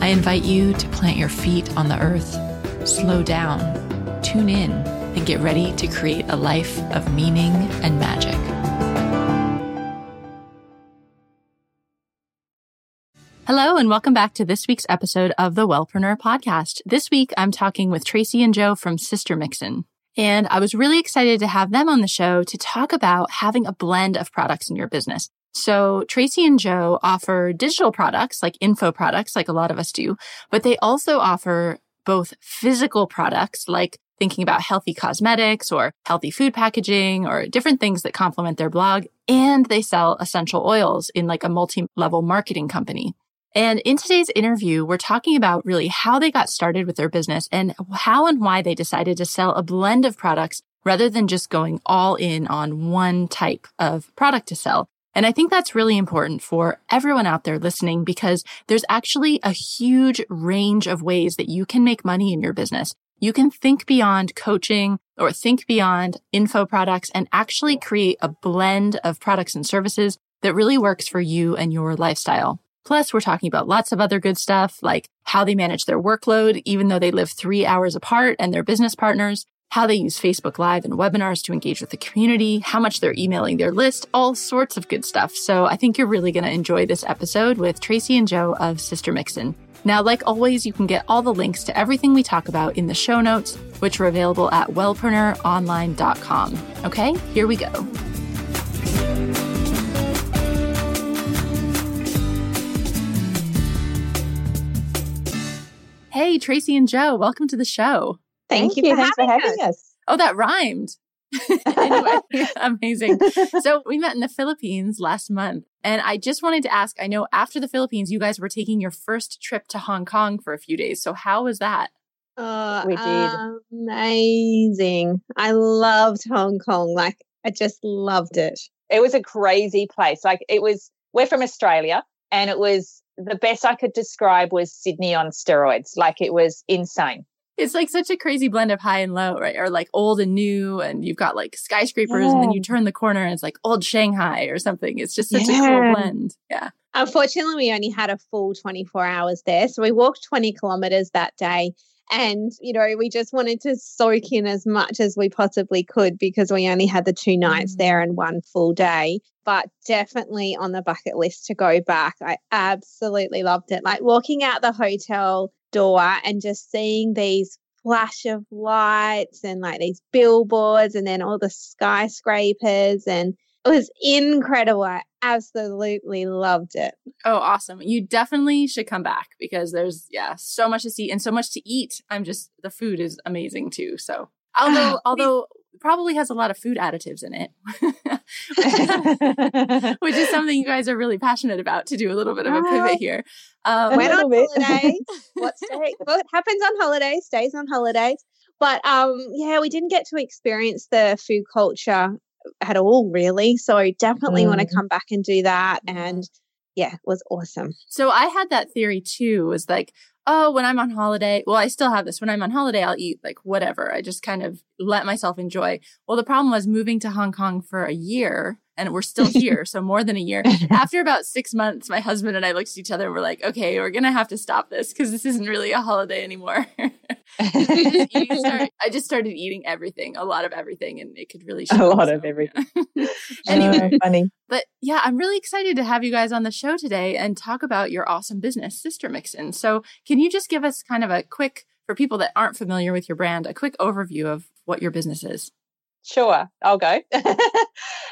I invite you to plant your feet on the earth, slow down, tune in, and get ready to create a life of meaning and magic. Hello, and welcome back to this week's episode of the Wellpreneur podcast. This week, I'm talking with Tracy and Joe from Sister Mixin. And I was really excited to have them on the show to talk about having a blend of products in your business. So Tracy and Joe offer digital products like info products, like a lot of us do, but they also offer both physical products like thinking about healthy cosmetics or healthy food packaging or different things that complement their blog. And they sell essential oils in like a multi-level marketing company. And in today's interview, we're talking about really how they got started with their business and how and why they decided to sell a blend of products rather than just going all in on one type of product to sell. And I think that's really important for everyone out there listening because there's actually a huge range of ways that you can make money in your business. You can think beyond coaching or think beyond info products and actually create a blend of products and services that really works for you and your lifestyle. Plus, we're talking about lots of other good stuff like how they manage their workload, even though they live three hours apart and they're business partners, how they use Facebook Live and webinars to engage with the community, how much they're emailing their list, all sorts of good stuff. So I think you're really going to enjoy this episode with Tracy and Joe of Sister Mixin. Now, like always, you can get all the links to everything we talk about in the show notes, which are available at wellpreneuronline.com. Okay, here we go. Hey, Tracy and Joe, welcome to the show. Thank, Thank you, you. For Thanks for having us. us. Oh, that rhymed. anyway, amazing. So we met in the Philippines last month. And I just wanted to ask I know after the Philippines, you guys were taking your first trip to Hong Kong for a few days. So how was that? Uh, we did. Amazing. I loved Hong Kong. Like, I just loved it. It was a crazy place. Like, it was, we're from Australia, and it was the best I could describe was Sydney on steroids. Like, it was insane it's like such a crazy blend of high and low, right? Or like old and new, and you've got like skyscrapers, yeah. and then you turn the corner and it's like old Shanghai or something. It's just such yeah. a cool blend. Yeah. Unfortunately, we only had a full 24 hours there. So we walked 20 kilometers that day. And, you know, we just wanted to soak in as much as we possibly could because we only had the two nights mm. there and one full day. But definitely on the bucket list to go back. I absolutely loved it. Like walking out the hotel door and just seeing these flash of lights and like these billboards and then all the skyscrapers and it was incredible. I absolutely loved it. Oh, awesome. You definitely should come back because there's yeah, so much to see and so much to eat. I'm just the food is amazing too. So although although probably has a lot of food additives in it, which is something you guys are really passionate about to do a little bit of a pivot here. Um, Went on holiday. what stay? What happens on holiday stays on holidays. But um, yeah, we didn't get to experience the food culture at all, really. So definitely mm. want to come back and do that. And yeah, it was awesome. So I had that theory too. Was like, oh, when I'm on holiday, well, I still have this. When I'm on holiday, I'll eat like whatever. I just kind of let myself enjoy. Well, the problem was moving to Hong Kong for a year and we're still here. so more than a year. After about six months, my husband and I looked at each other and we're like, okay, we're going to have to stop this because this isn't really a holiday anymore. start, I just started eating everything, a lot of everything, and it could really a lot so, of everything. anyway, oh, funny. But yeah, I'm really excited to have you guys on the show today and talk about your awesome business, Sister Mixin. So can you just give us kind of a quick, for people that aren't familiar with your brand, a quick overview of what your business is? Sure, I'll go.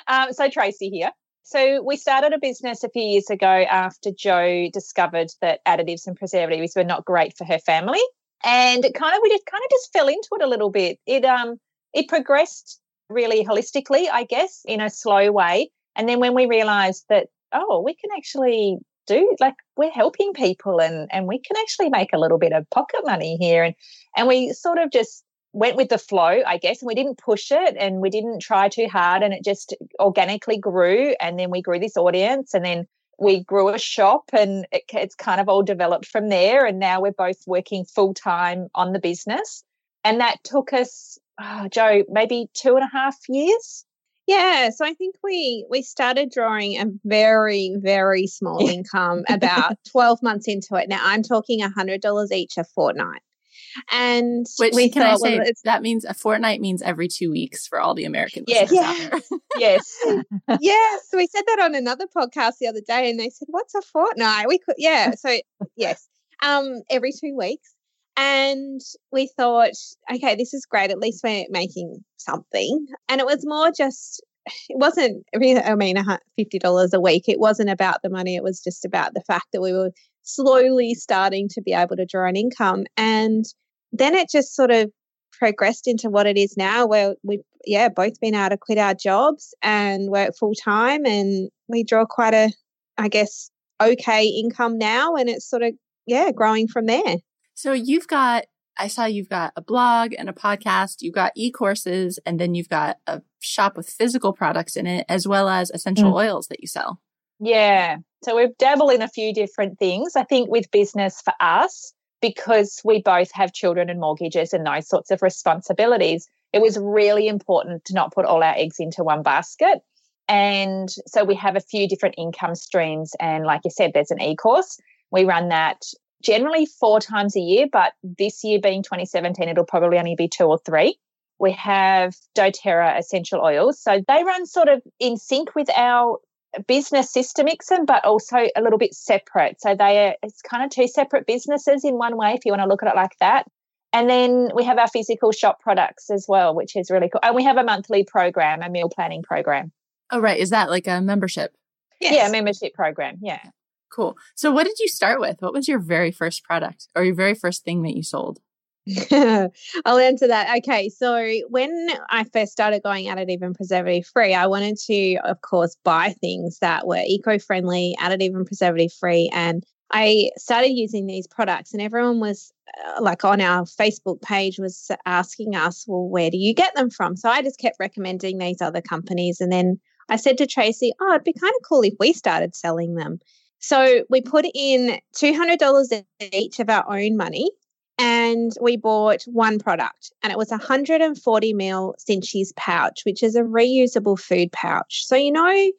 Um, so, Tracy here. So, we started a business a few years ago after Joe discovered that additives and preservatives were not great for her family. And kind of, we just kind of just fell into it a little bit. It, um, it progressed really holistically, I guess, in a slow way. And then when we realized that, oh, we can actually do like we're helping people and and we can actually make a little bit of pocket money here and and we sort of just went with the flow i guess and we didn't push it and we didn't try too hard and it just organically grew and then we grew this audience and then we grew a shop and it, it's kind of all developed from there and now we're both working full time on the business and that took us oh, joe maybe two and a half years yeah, so I think we we started drawing a very very small income about 12 months into it. Now I'm talking $100 each a fortnight. And Which, we can thought, I say well, that means a fortnight means every two weeks for all the American yes. Yeah. yes. yes. We said that on another podcast the other day and they said, What's a fortnight? We could yeah. So yes. Um every two weeks. And we thought, okay, this is great. At least we're making something. And it was more just, it wasn't, I mean, $50 a week. It wasn't about the money. It was just about the fact that we were slowly starting to be able to draw an income. And then it just sort of progressed into what it is now, where we've, yeah, both been able to quit our jobs and work full time. And we draw quite a, I guess, okay income now. And it's sort of, yeah, growing from there. So you've got, I saw you've got a blog and a podcast, you've got e courses, and then you've got a shop with physical products in it, as well as essential mm. oils that you sell. Yeah. So we've dabbled in a few different things. I think with business for us, because we both have children and mortgages and those sorts of responsibilities, it was really important to not put all our eggs into one basket. And so we have a few different income streams. And like you said, there's an e course. We run that generally four times a year, but this year being 2017, it'll probably only be two or three. We have doTERRA essential oils. So they run sort of in sync with our business Sister Mixin, but also a little bit separate. So they are, it's kind of two separate businesses in one way, if you want to look at it like that. And then we have our physical shop products as well, which is really cool. And we have a monthly program, a meal planning program. Oh, right. Is that like a membership? Yes. Yeah, membership program. Yeah. Cool. So, what did you start with? What was your very first product or your very first thing that you sold? I'll answer that. Okay. So, when I first started going additive and preservative free, I wanted to, of course, buy things that were eco friendly, additive and preservative free. And I started using these products, and everyone was uh, like on our Facebook page was asking us, well, where do you get them from? So I just kept recommending these other companies. And then I said to Tracy, oh, it'd be kind of cool if we started selling them. So we put in $200 each of our own money and we bought one product and it was a 140 ml Sinchies pouch, which is a reusable food pouch. So, you know,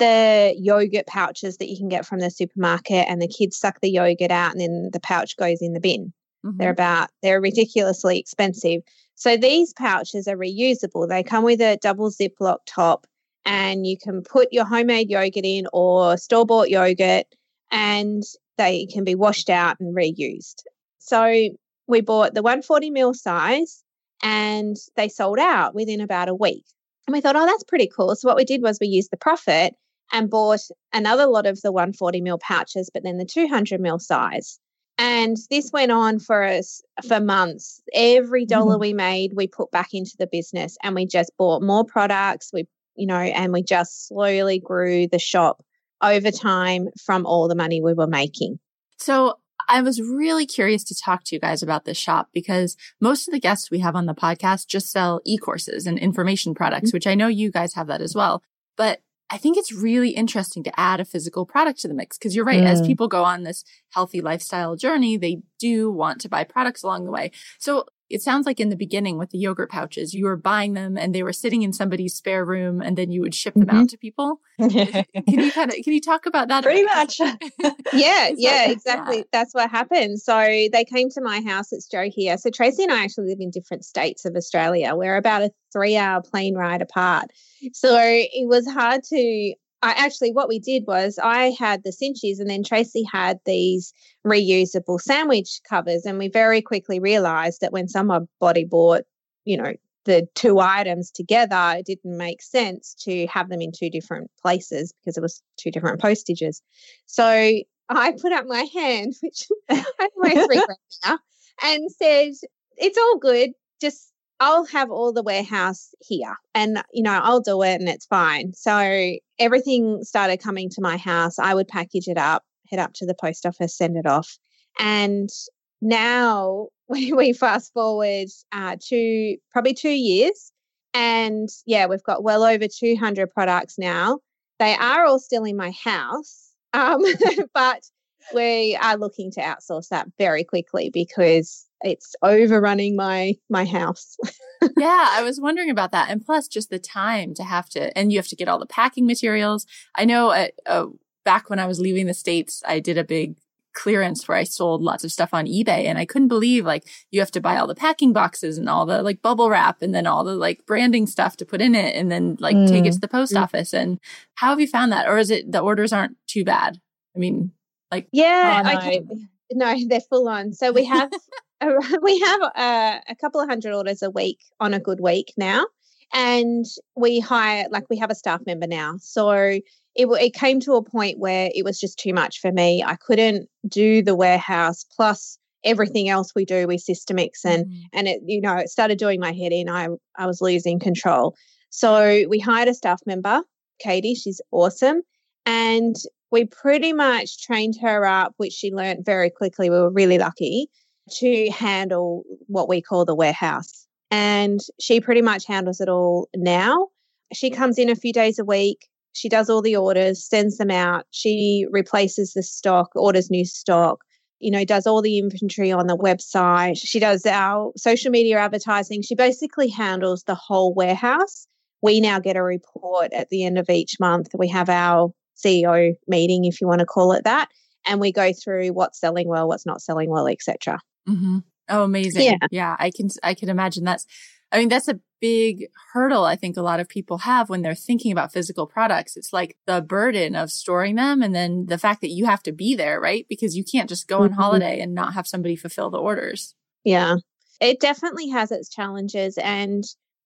the yogurt pouches that you can get from the supermarket and the kids suck the yogurt out and then the pouch goes in the bin. Mm-hmm. They're about, they're ridiculously expensive. So these pouches are reusable. They come with a double Ziploc top and you can put your homemade yogurt in or store bought yogurt and they can be washed out and reused. So we bought the 140 ml size and they sold out within about a week. And we thought, oh, that's pretty cool. So what we did was we used the profit and bought another lot of the 140 ml pouches, but then the 200 ml size. And this went on for us for months. Every dollar mm-hmm. we made, we put back into the business and we just bought more products. We you know, and we just slowly grew the shop over time from all the money we were making. So I was really curious to talk to you guys about this shop because most of the guests we have on the podcast just sell e courses and information products, mm-hmm. which I know you guys have that as well. But I think it's really interesting to add a physical product to the mix because you're right. Mm. As people go on this healthy lifestyle journey, they do want to buy products along the way. So it sounds like in the beginning with the yogurt pouches, you were buying them and they were sitting in somebody's spare room and then you would ship them mm-hmm. out to people. can you kind of can you talk about that? Pretty much. yeah, yeah, exactly. That's what happened. So they came to my house. It's Joe here. So Tracy and I actually live in different states of Australia. We're about a three hour plane ride apart. So it was hard to I actually, what we did was I had the Sinchies and then Tracy had these reusable sandwich covers. And we very quickly realized that when somebody bought, you know, the two items together, it didn't make sense to have them in two different places because it was two different postages. So I put up my hand, which I always regret now, and said, It's all good. Just I'll have all the warehouse here and, you know, I'll do it and it's fine. So everything started coming to my house. I would package it up, head up to the post office, send it off. And now we, we fast forward uh, to probably two years. And yeah, we've got well over 200 products now. They are all still in my house, um, but we are looking to outsource that very quickly because it's overrunning my my house. yeah, I was wondering about that, and plus just the time to have to, and you have to get all the packing materials. I know uh, uh, back when I was leaving the states, I did a big clearance where I sold lots of stuff on eBay and I couldn't believe like you have to buy all the packing boxes and all the like bubble wrap and then all the like branding stuff to put in it and then like mm. take it mm. to the post mm. office. And how have you found that? Or is it the orders aren't too bad? I mean, like, yeah, oh, no. okay. no, they're full on. So we have we have uh, a couple of hundred orders a week on a good week now. And we hire, like, we have a staff member now. So it, it came to a point where it was just too much for me. I couldn't do the warehouse plus everything else we do with Sister Mixin and mm. and it you know it started doing my head in I I was losing control so we hired a staff member Katie she's awesome and we pretty much trained her up which she learned very quickly we were really lucky to handle what we call the warehouse. And she pretty much handles it all now. She comes in a few days a week. She does all the orders, sends them out. She replaces the stock, orders new stock, you know, does all the inventory on the website. She does our social media advertising. She basically handles the whole warehouse. We now get a report at the end of each month. We have our CEO meeting, if you want to call it that, and we go through what's selling well, what's not selling well, etc. Mm-hmm. Oh, amazing. Yeah. yeah. I can, I can imagine that's, I mean, that's a big hurdle I think a lot of people have when they're thinking about physical products. It's like the burden of storing them and then the fact that you have to be there, right? Because you can't just go on mm-hmm. holiday and not have somebody fulfill the orders. Yeah. It definitely has its challenges. And,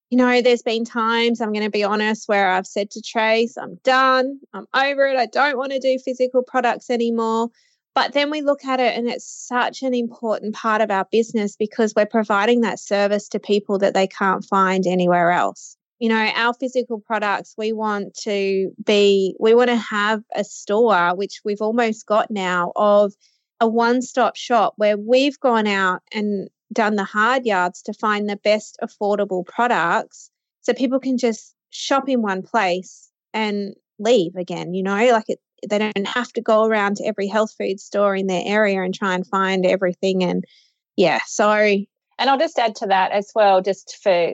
you know, there's been times, I'm going to be honest, where I've said to Trace, I'm done, I'm over it, I don't want to do physical products anymore. But then we look at it and it's such an important part of our business because we're providing that service to people that they can't find anywhere else. You know, our physical products, we want to be, we want to have a store, which we've almost got now, of a one stop shop where we've gone out and done the hard yards to find the best affordable products so people can just shop in one place and leave again you know like it, they don't have to go around to every health food store in their area and try and find everything. And yeah, so. And I'll just add to that as well, just for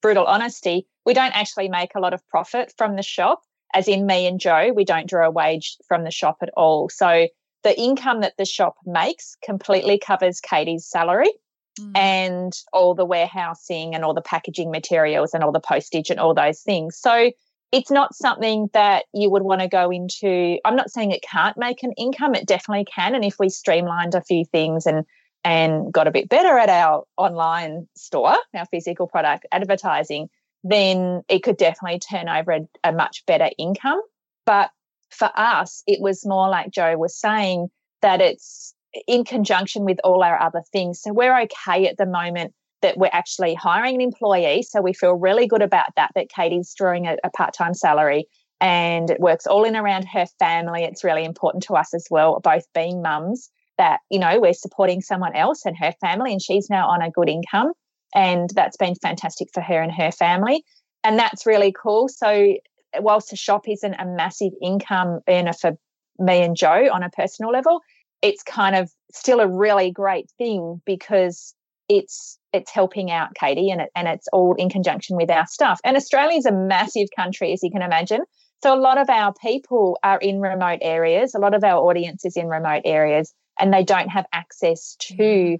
brutal honesty, we don't actually make a lot of profit from the shop. As in me and Joe, we don't draw a wage from the shop at all. So the income that the shop makes completely covers Katie's salary mm. and all the warehousing and all the packaging materials and all the postage and all those things. So it's not something that you would want to go into. I'm not saying it can't make an income, it definitely can. And if we streamlined a few things and and got a bit better at our online store, our physical product advertising, then it could definitely turn over a, a much better income. But for us, it was more like Joe was saying that it's in conjunction with all our other things. So we're okay at the moment that we're actually hiring an employee. So we feel really good about that, that Katie's drawing a, a part time salary and it works all in around her family. It's really important to us as well, both being mums, that, you know, we're supporting someone else and her family, and she's now on a good income. And that's been fantastic for her and her family. And that's really cool. So, whilst the shop isn't a massive income earner for me and Joe on a personal level, it's kind of still a really great thing because it's it's helping out Katie and it, and it's all in conjunction with our stuff. And Australia is a massive country, as you can imagine. So a lot of our people are in remote areas. A lot of our audience is in remote areas, and they don't have access to mm.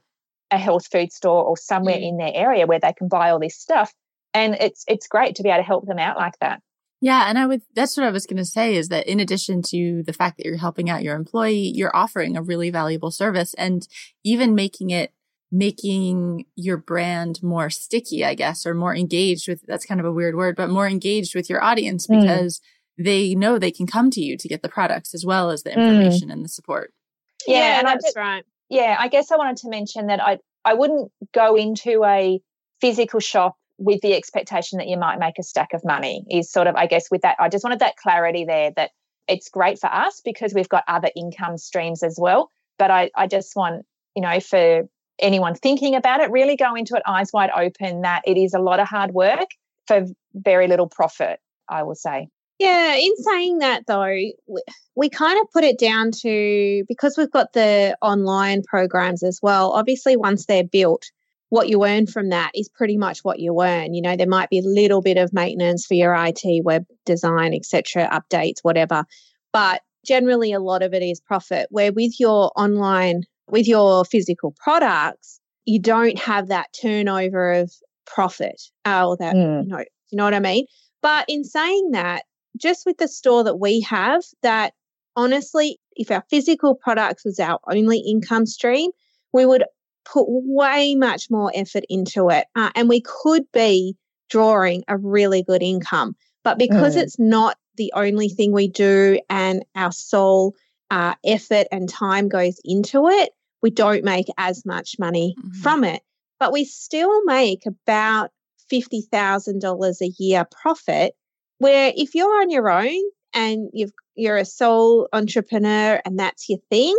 a health food store or somewhere mm. in their area where they can buy all this stuff. And it's it's great to be able to help them out like that. Yeah. And I would, that's what I was going to say is that in addition to the fact that you're helping out your employee, you're offering a really valuable service and even making it making your brand more sticky, I guess, or more engaged with that's kind of a weird word, but more engaged with your audience mm. because mm. they know they can come to you to get the products as well as the mm. information mm. and the support. Yeah, yeah and that's I, right. Yeah, I guess I wanted to mention that I I wouldn't go into a physical shop with the expectation that you might make a stack of money is sort of I guess with that I just wanted that clarity there that it's great for us because we've got other income streams as well. But I, I just want, you know, for anyone thinking about it, really go into it eyes wide open that it is a lot of hard work for very little profit, I will say. Yeah, in saying that though, we, kind of put it down to because we've got the online programs as well. Obviously, once they're built, what you earn from that is pretty much what you earn. You know, there might be a little bit of maintenance for your IT, web design, etc., updates, whatever, but generally a lot of it is profit. Where with your online, with your physical products, you don't have that turnover of profit uh, or that mm. you know, you know what I mean. But in saying that, just with the store that we have, that honestly, if our physical products was our only income stream, we would put way much more effort into it. Uh, and we could be drawing a really good income. But because mm. it's not the only thing we do and our sole uh, effort and time goes into it, we don't make as much money mm-hmm. from it. But we still make about $50,000 a year profit where if you're on your own and you've you're a sole entrepreneur and that's your thing,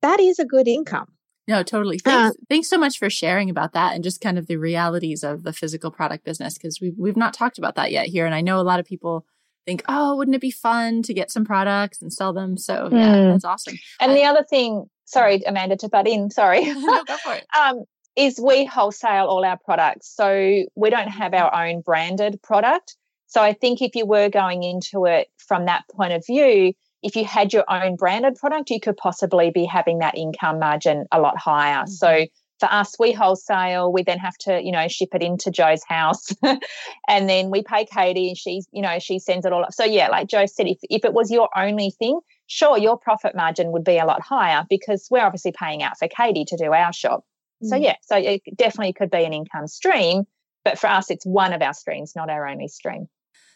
that is a good income. No, totally. Uh, thanks, uh, thanks so much for sharing about that and just kind of the realities of the physical product business because we've we've not talked about that yet here, and I know a lot of people think, oh, wouldn't it be fun to get some products and sell them? So yeah, mm. that's awesome. And the other thing, sorry, Amanda, to butt in, sorry, no, go for it. um, is we wholesale all our products, so we don't have our own branded product. So I think if you were going into it from that point of view, if you had your own branded product, you could possibly be having that income margin a lot higher. Mm-hmm. So for us, we wholesale, we then have to, you know, ship it into Joe's house. and then we pay Katie and she's, you know, she sends it all up. So yeah, like Joe said, if, if it was your only thing, sure, your profit margin would be a lot higher because we're obviously paying out for Katie to do our shop. Mm-hmm. So mm. yeah, so it definitely could be an income stream. But for us, it's one of our streams, not our only stream.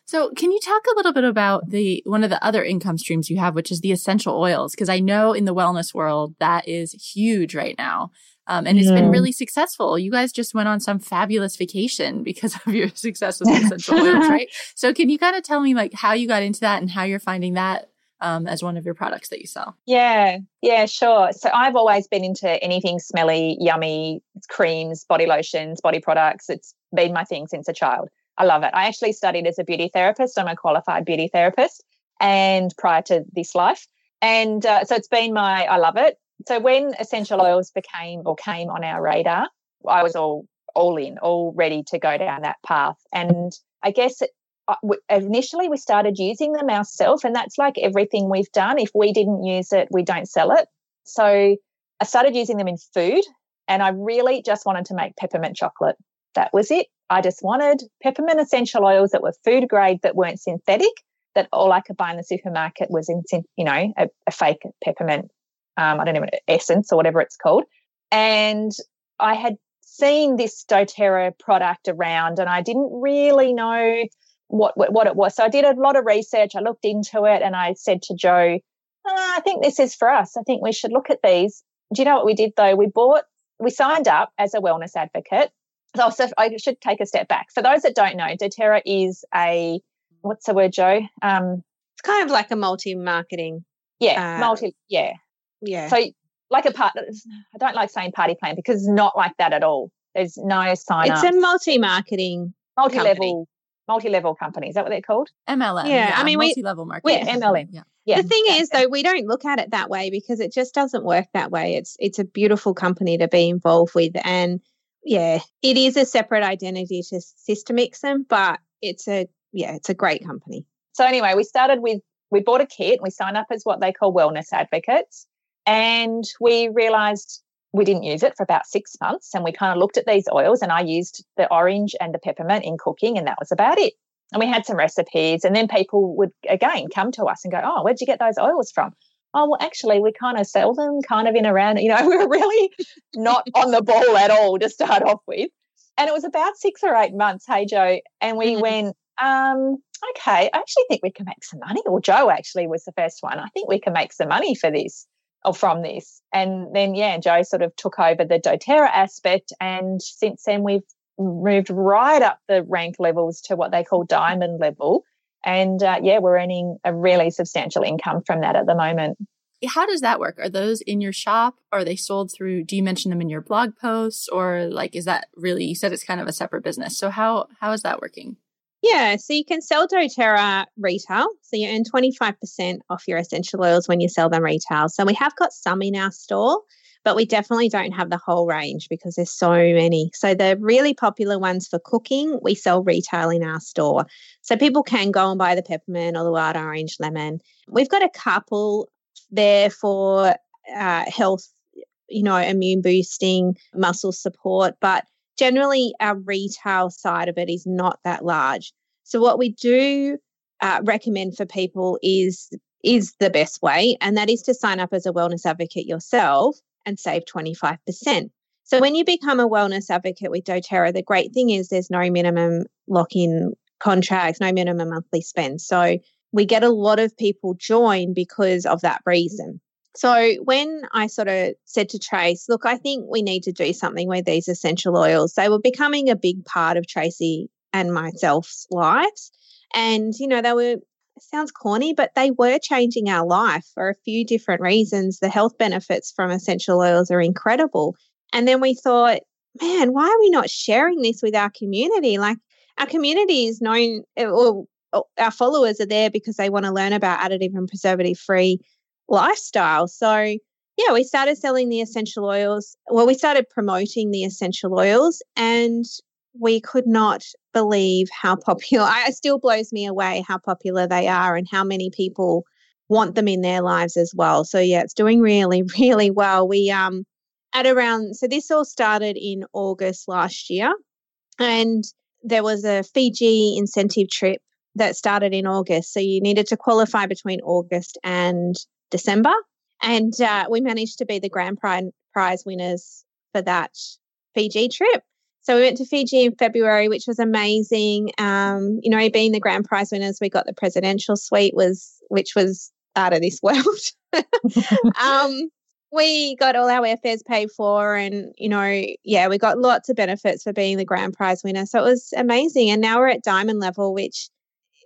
So, can you talk a little bit about the one of the other income streams you have, which is the essential oils? Because I know in the wellness world that is huge right now, um, and it's been really successful. You guys just went on some fabulous vacation because of your success with essential oils, right? So, can you kind of tell me like how you got into that and how you're finding that um, as one of your products that you sell? Yeah, yeah, sure. So I've always been into anything smelly, yummy, creams, body lotions, body products. It's been my thing since a child. I love it. I actually studied as a beauty therapist. I'm a qualified beauty therapist, and prior to this life, and uh, so it's been my. I love it. So when essential oils became or came on our radar, I was all all in, all ready to go down that path. And I guess uh, initially we started using them ourselves, and that's like everything we've done. If we didn't use it, we don't sell it. So I started using them in food, and I really just wanted to make peppermint chocolate. That was it. I just wanted peppermint essential oils that were food grade that weren't synthetic. That all I could buy in the supermarket was in, you know, a, a fake peppermint. Um, I don't know essence or whatever it's called. And I had seen this DoTerra product around, and I didn't really know what, what, it was. So I did a lot of research. I looked into it, and I said to Joe, oh, "I think this is for us. I think we should look at these." Do you know what we did though? We bought, we signed up as a wellness advocate so I should take a step back. For those that don't know, doTERRA is a what's the word, Joe? Um, it's kind of like a multi-marketing. Yeah, uh, multi. Yeah, yeah. So like a part. I don't like saying party plan because it's not like that at all. There's no sign. It's a multi-marketing, multi-level, multi-level company. Is that what they're called? MLM. Yeah, yeah I mean, multi-level marketing. Yeah, MLM. Yeah. Yeah. The thing is though, we don't look at it that way because it just doesn't work that way. It's it's a beautiful company to be involved with and yeah, it is a separate identity to Sister Mixin, but it's a yeah, it's a great company. So anyway, we started with we bought a kit, we signed up as what they call wellness advocates, and we realized we didn't use it for about six months. And we kind of looked at these oils, and I used the orange and the peppermint in cooking, and that was about it. And we had some recipes, and then people would again come to us and go, "Oh, where'd you get those oils from?" oh, well, actually, we kind of sell them kind of in around, you know, we were really not on the ball at all to start off with. And it was about six or eight months, hey, Joe. And we mm-hmm. went, um, okay, I actually think we can make some money. Or Joe actually was the first one. I think we can make some money for this or from this. And then, yeah, Joe sort of took over the doTERRA aspect. And since then, we've moved right up the rank levels to what they call diamond level And uh, yeah, we're earning a really substantial income from that at the moment. How does that work? Are those in your shop? Are they sold through? Do you mention them in your blog posts, or like is that really? You said it's kind of a separate business. So how how is that working? Yeah, so you can sell doTERRA retail. So you earn 25% off your essential oils when you sell them retail. So we have got some in our store, but we definitely don't have the whole range because there's so many. So the really popular ones for cooking, we sell retail in our store. So people can go and buy the peppermint or the wild orange lemon. We've got a couple there for uh, health, you know, immune boosting, muscle support, but generally our retail side of it is not that large. So what we do uh, recommend for people is is the best way, and that is to sign up as a wellness advocate yourself and save 25%. So when you become a wellness advocate with doTERRA, the great thing is there's no minimum lock-in contracts, no minimum monthly spend. So we get a lot of people join because of that reason. So when I sort of said to Trace, look, I think we need to do something with these essential oils, they were becoming a big part of Tracy and myself's lives. And, you know, they were, sounds corny, but they were changing our life for a few different reasons. The health benefits from essential oils are incredible. And then we thought, man, why are we not sharing this with our community? Like, our community is known, eh, or our followers are there because they want to learn about additive and preservative free lifestyle. So, yeah, we started selling the essential oils. Well, we started promoting the essential oils and we could not believe how popular it still blows me away how popular they are and how many people want them in their lives as well. So yeah, it's doing really, really well. We um at around so this all started in August last year and there was a Fiji incentive trip that started in August. So you needed to qualify between August and December. And uh, we managed to be the grand prize winners for that Fiji trip. So we went to Fiji in February, which was amazing. Um, you know, being the grand prize winners, we got the presidential suite, was which was out of this world. um, we got all our airfares paid for, and you know, yeah, we got lots of benefits for being the grand prize winner. So it was amazing. And now we're at diamond level, which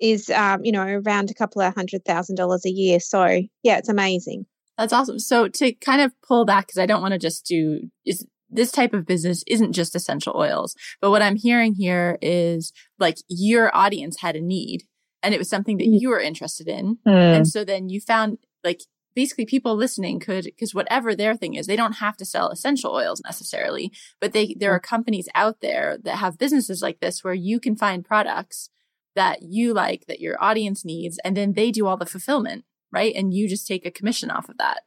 is um, you know around a couple of hundred thousand dollars a year. So yeah, it's amazing. That's awesome. So to kind of pull back, because I don't want to just do is this type of business isn't just essential oils, but what I'm hearing here is like your audience had a need and it was something that you were interested in. Mm. And so then you found like basically people listening could because whatever their thing is they don't have to sell essential oils necessarily but they there are companies out there that have businesses like this where you can find products that you like that your audience needs and then they do all the fulfillment right? And you just take a commission off of that.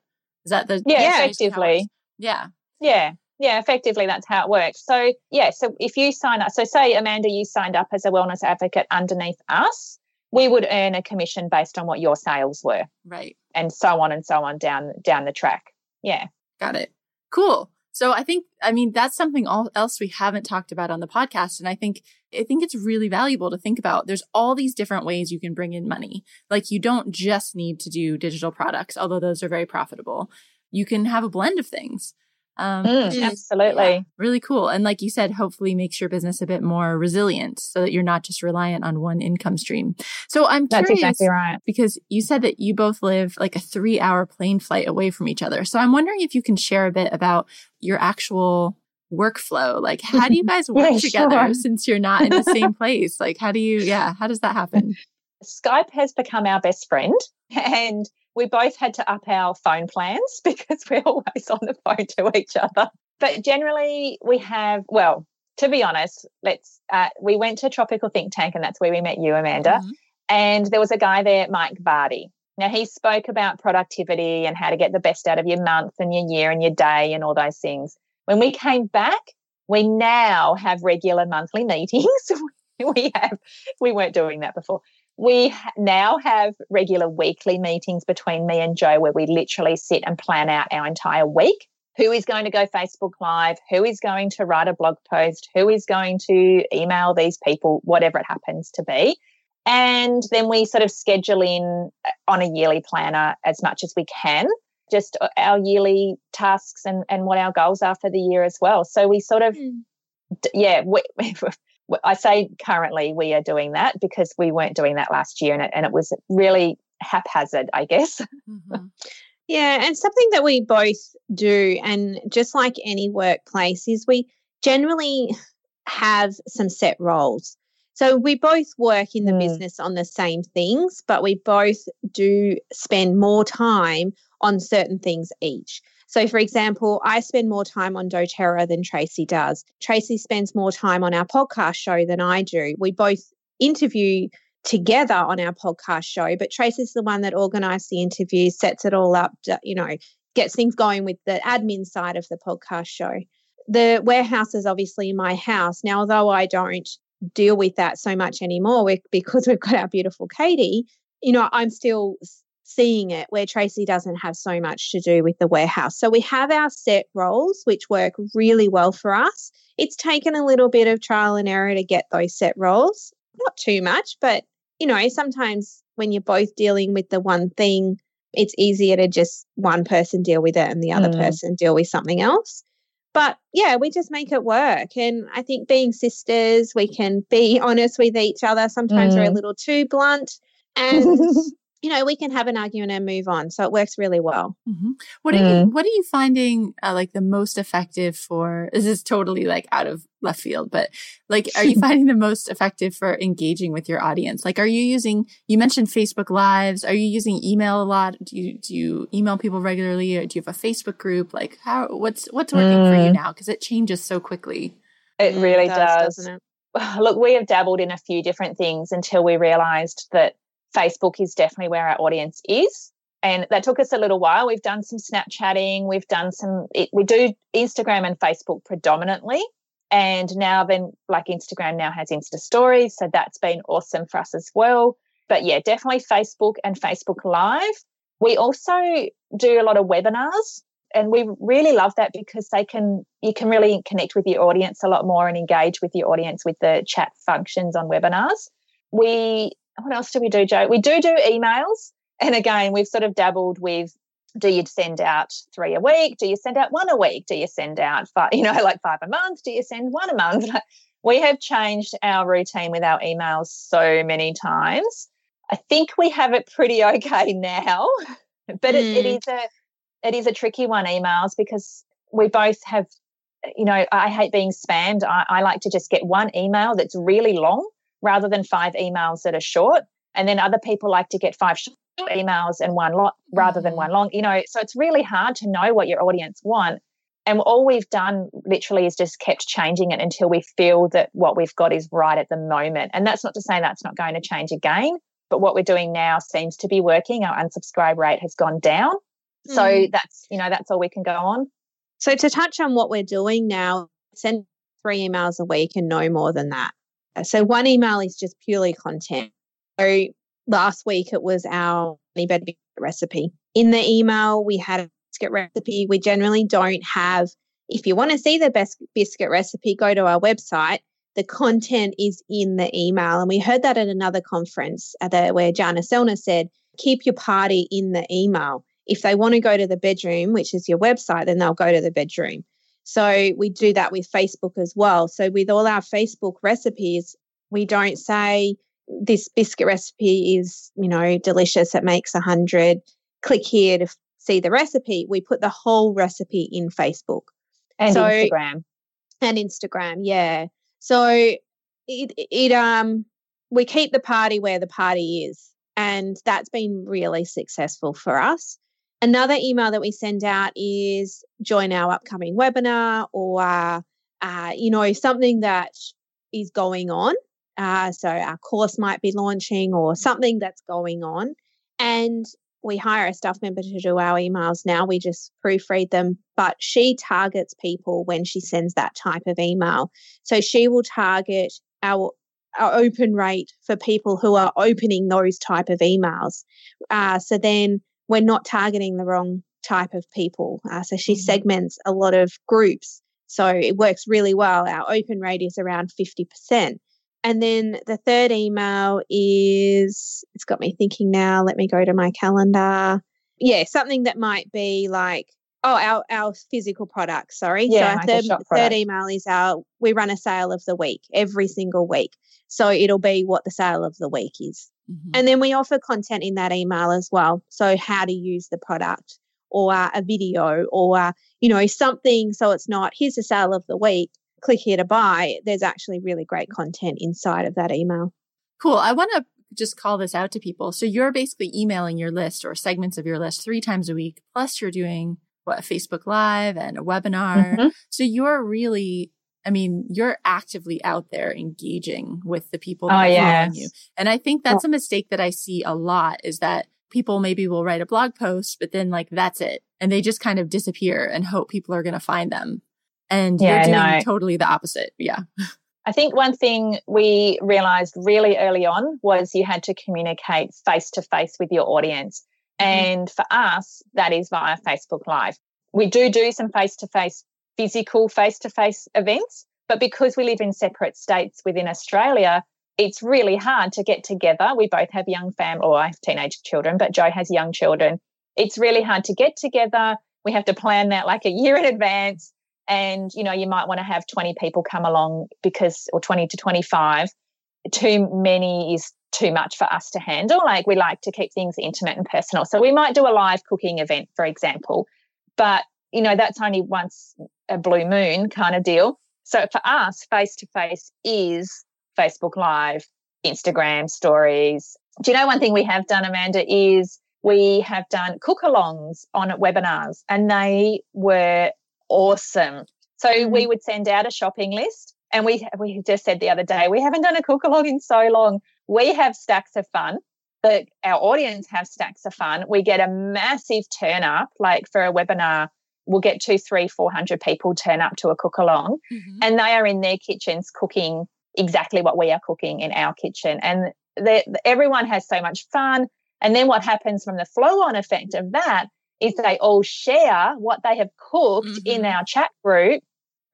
Is that the yeah effectively. yeah. Yeah. Yeah effectively that's how it works. So yeah so if you sign up so say amanda you signed up as a wellness advocate underneath us we would earn a commission based on what your sales were. Right. And so on and so on down down the track. Yeah. Got it. Cool so I think, I mean, that's something else we haven't talked about on the podcast. And I think, I think it's really valuable to think about. There's all these different ways you can bring in money. Like you don't just need to do digital products, although those are very profitable. You can have a blend of things. Um, mm, absolutely. Yeah, really cool. And like you said, hopefully makes your business a bit more resilient so that you're not just reliant on one income stream. So I'm That's curious exactly right. because you said that you both live like a three hour plane flight away from each other. So I'm wondering if you can share a bit about your actual workflow. Like, how do you guys work yeah, together sure. since you're not in the same place? Like, how do you, yeah, how does that happen? Skype has become our best friend. And we both had to up our phone plans because we're always on the phone to each other. But generally, we have, well, to be honest, let's, uh, we went to Tropical Think Tank and that's where we met you, Amanda. Mm-hmm. And there was a guy there, Mike Vardy. Now, he spoke about productivity and how to get the best out of your month and your year and your day and all those things. When we came back, we now have regular monthly meetings. we have, we weren't doing that before we now have regular weekly meetings between me and Joe where we literally sit and plan out our entire week. Who is going to go Facebook Live? Who is going to write a blog post? Who is going to email these people? Whatever it happens to be. And then we sort of schedule in uh, on a yearly planner as much as we can, just uh, our yearly tasks and, and what our goals are for the year as well. So we sort of, mm. yeah, we, I say currently we are doing that because we weren't doing that last year and it, and it was really haphazard, I guess. Mm-hmm. Yeah, and something that we both do, and just like any workplace, is we generally have some set roles. So we both work in the mm. business on the same things, but we both do spend more time on certain things each. So, for example, I spend more time on doTERRA than Tracy does. Tracy spends more time on our podcast show than I do. We both interview together on our podcast show, but Tracy's the one that organizes the interview, sets it all up, you know, gets things going with the admin side of the podcast show. The warehouse is obviously my house. Now, although I don't deal with that so much anymore because we've got our beautiful Katie, you know, I'm still seeing it where Tracy doesn't have so much to do with the warehouse. So we have our set roles, which work really well for us. It's taken a little bit of trial and error to get those set roles, not too much, but you know, sometimes when you're both dealing with the one thing, it's easier to just one person deal with it and the other mm. person deal with something else. But yeah, we just make it work. And I think being sisters, we can be honest with each other. Sometimes mm. we're a mm. little too blunt. And you know we can have an argument and move on so it works really well mm-hmm. what are mm. you what are you finding uh, like the most effective for this is totally like out of left field but like are you finding the most effective for engaging with your audience like are you using you mentioned facebook lives are you using email a lot do you do you email people regularly or do you have a facebook group like how what's what's working mm. for you mm. now because it changes so quickly it really it does, does. It? look we have dabbled in a few different things until we realized that Facebook is definitely where our audience is. And that took us a little while. We've done some Snapchatting, we've done some, it, we do Instagram and Facebook predominantly. And now, then, like Instagram now has Insta stories. So that's been awesome for us as well. But yeah, definitely Facebook and Facebook Live. We also do a lot of webinars and we really love that because they can you can really connect with your audience a lot more and engage with your audience with the chat functions on webinars we what else do we do, Jo? We do do emails. And again, we've sort of dabbled with do you send out three a week? Do you send out one a week? Do you send out five, you know, like five a month? Do you send one a month? we have changed our routine with our emails so many times. I think we have it pretty okay now, but mm. it, it is a it is a tricky one emails because we both have you know I hate being spammed. I, I like to just get one email that's really long rather than five emails that are short. And then other people like to get five short emails and one lot rather than one mm. long. You know, so it's really hard to know what your audience want. And all we've done literally is just kept changing it until we feel that what we've got is right at the moment. And that's not to say that's not going to change again, but what we're doing now seems to be working. Our unsubscribe rate has gone down. Mm. So that's, you know, that's all we can go on. So to touch on what we're doing now, send three emails a week and no more than that. So one email is just purely content. So last week it was our honey recipe. In the email, we had a biscuit recipe. We generally don't have, if you want to see the best biscuit recipe, go to our website. The content is in the email. And we heard that at another conference uh, at where Jana Selner said, keep your party in the email. If they want to go to the bedroom, which is your website, then they'll go to the bedroom. So we do that with Facebook as well. So with all our Facebook recipes, we don't say this biscuit recipe is, you know, delicious. It makes a hundred. Click here to see the recipe. We put the whole recipe in Facebook and so, Instagram and Instagram. Yeah. So it it um we keep the party where the party is, and that's been really successful for us. Another email that we send out is join our upcoming webinar or, uh, you know, something that is going on. Uh, so our course might be launching or something that's going on. And we hire a staff member to do our emails now. We just proofread them, but she targets people when she sends that type of email. So she will target our our open rate for people who are opening those type of emails. Uh, so then we're not targeting the wrong type of people. Uh, so she mm-hmm. segments a lot of groups. So it works really well. Our open rate is around 50%. And then the third email is, it's got me thinking now. Let me go to my calendar. Yeah, something that might be like Oh, our, our physical products, sorry. Yeah, so our third, third email is our, we run a sale of the week every single week. So it'll be what the sale of the week is. Mhm. And then we offer content in that email as well. So how to use the product or uh, a video or, uh, you know, something so it's not, here's the sale of the week, click here to buy. There's actually really great content inside of that email. Cool. I want to just call this out to people. So you're basically emailing your list or segments of your list three times a week. Plus, you're doing what a Facebook Live and a webinar. Mhm. So you're really, I mean, you're actively out there engaging with the people that Oh, are yes. following you. And I think that's a mistake that I see a lot is that people maybe will write a blog post, but then like that's it. And they just kind of disappear and hope people are going to find them. And Yeah, you're doing no. totally the opposite. Yeah. I think one thing we realized really early on was you had to communicate face to face with your audience. Mm-hmm. And for us, that is via Facebook Live. We do do some face to face, physical face to face events, but because we live in separate states within Australia, it's really hard to get together. We both have young fam or I have teenage children, but Joe has young children. It's really hard to get together. We have to plan that like a year in advance and you know you might want to have 20 people come along because or 20 to 25 too many is too much for us to handle like we like to keep things intimate and personal so we might do a live cooking event for example but you know that's only once a blue moon kind of deal so for us face to face is facebook live instagram stories do you know one thing we have done amanda is we have done cook alongs on webinars and they were awesome. So we mm-hmm. would send out a shopping list and we we just said the other day we haven't done a cook along in so long. We have stacks of fun. But our audience have stacks of fun. We get a massive turn up, like for a webinar, we'll get two, three, four hundred people turn up to a cook along, and they are in their kitchens cooking exactly what we are cooking in our kitchen. And everyone has so much fun. And then what happens from the flow on effect of that is they all share what they have cooked in Mhm. our chat group.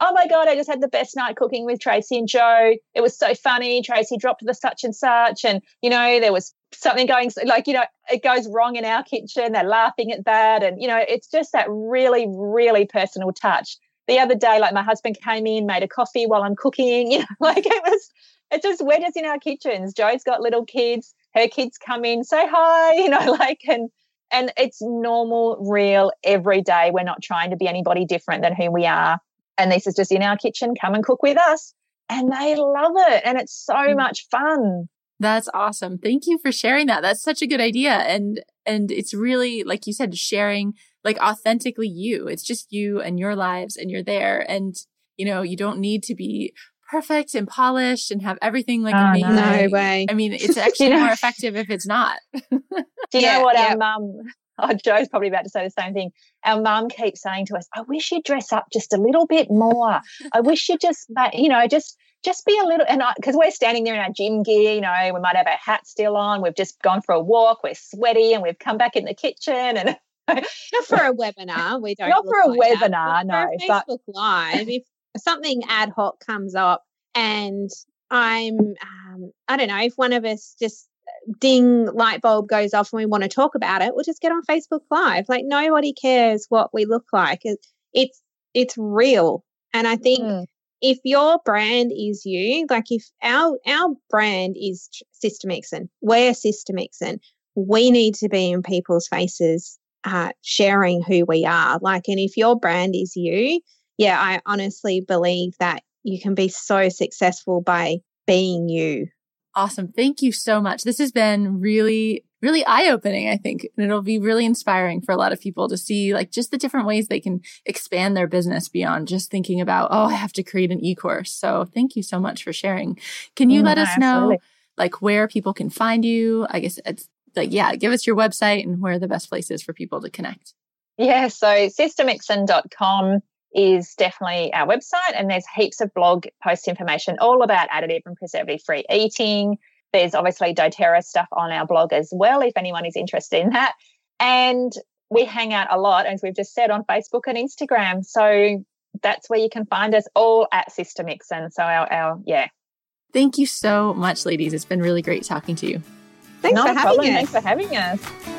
Oh my God, I just had the best night cooking with Tracy and Joe. It was so funny. Tracy dropped the such and such. And, you know, there was something going, like, you know, it goes wrong in our kitchen. They're laughing at that. And, you know, it's just that really, really personal touch. The other day, like my husband came in, made a coffee while I'm cooking, you know, like it was, it's just, we're just in our kitchens. Joe's got little kids. Her kids come in, say hi, you know, like, and, and it's normal, real, every day. We're not trying to be anybody different than who we are. And this is just in our kitchen. Come and cook with us. And they love it. And it's so Mm. much fun. That's awesome. Thank you for sharing that. That's such a good idea. And and it's really like you said sharing like authentically you. It's just you and your lives and you're there and you know, you don't need to be perfect and polished and have everything like Oh, no. amazing. No way. I mean, it's actually know- more effective if it's not. Do you Yeah, know what yeah. our mum, oh, Joe's probably about to say the same thing. Our mum keeps saying to us, I wish you'd dress up just a little bit more. I wish you just, you know, just, just be a little, and because we're standing there in our gym gear, you know, we might have our hat still on. We've just gone for a walk. We're sweaty and we've come back in the kitchen and Not for a webinar. We don't. Not for a like that, webinar, but no, For a but- Facebook Live, if something ad hoc comes up and I'm, um, I don't know, if one of us just ding light bulb goes off and we want to talk about it, we'll just get on Facebook Live. Like nobody cares what we look like. It, it's it's real, and I think Mm. if your brand is you, like if our our brand is Sister Mixin, we're Sister Mixin, we need to be in people's faces, uh, sharing who we are. Like, and if your brand is you, yeah, I honestly believe that you can be so successful by being you. Awesome. Thank you so much. This has been really, really eye opening, I think. And it'll be really inspiring for a lot of people to see like just the different ways they can expand their business beyond just thinking about, oh, I have to create an e course. So thank you so much for sharing. Can you Mm, let no, us know like where people can find you? I guess it's like, yeah, give us your website and where the best places for people to connect. Yeah, so sistermixin.com is definitely our website, and there's heaps of blog post information all about additive and preservative free eating. There's obviously doTERRA stuff on our blog as well, if anyone is interested in that. And we hang out a lot, as we've just said, on Facebook and Instagram. So that's where you can find us all at Sister Mixin. So our, our yeah, Thank you so much, ladies. It's been really great talking to you. Thanks not for having problem. us. Thanks for having us.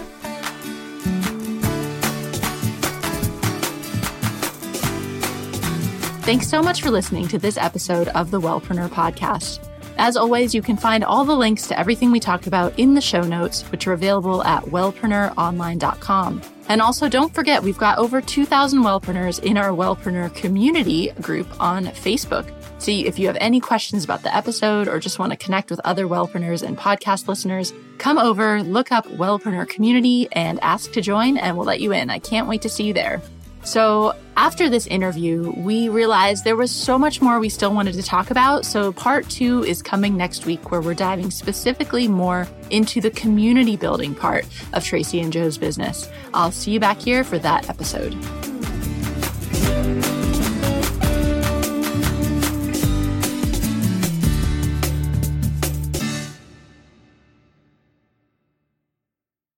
Thanks so much for listening to this episode of the Wellpreneur podcast. As always, you can find all the links to everything we talked about in the show notes, which are available at wellpreneuronline.com. And also, don't forget, we've got over 2,000 wellpreneurs in our Wellpreneur community group on Facebook. So if you have any questions about the episode or just want to connect with other wellpreneurs and podcast listeners, come over, look up Wellpreneur Community and ask to join, and we'll let you in. I can't wait to see you there. So, after this interview, we realized there was so much more we still wanted to talk about. So, part two is coming next week, where we're diving specifically more into the community building part of Tracy and Joe's business. I'll see you back here for that episode.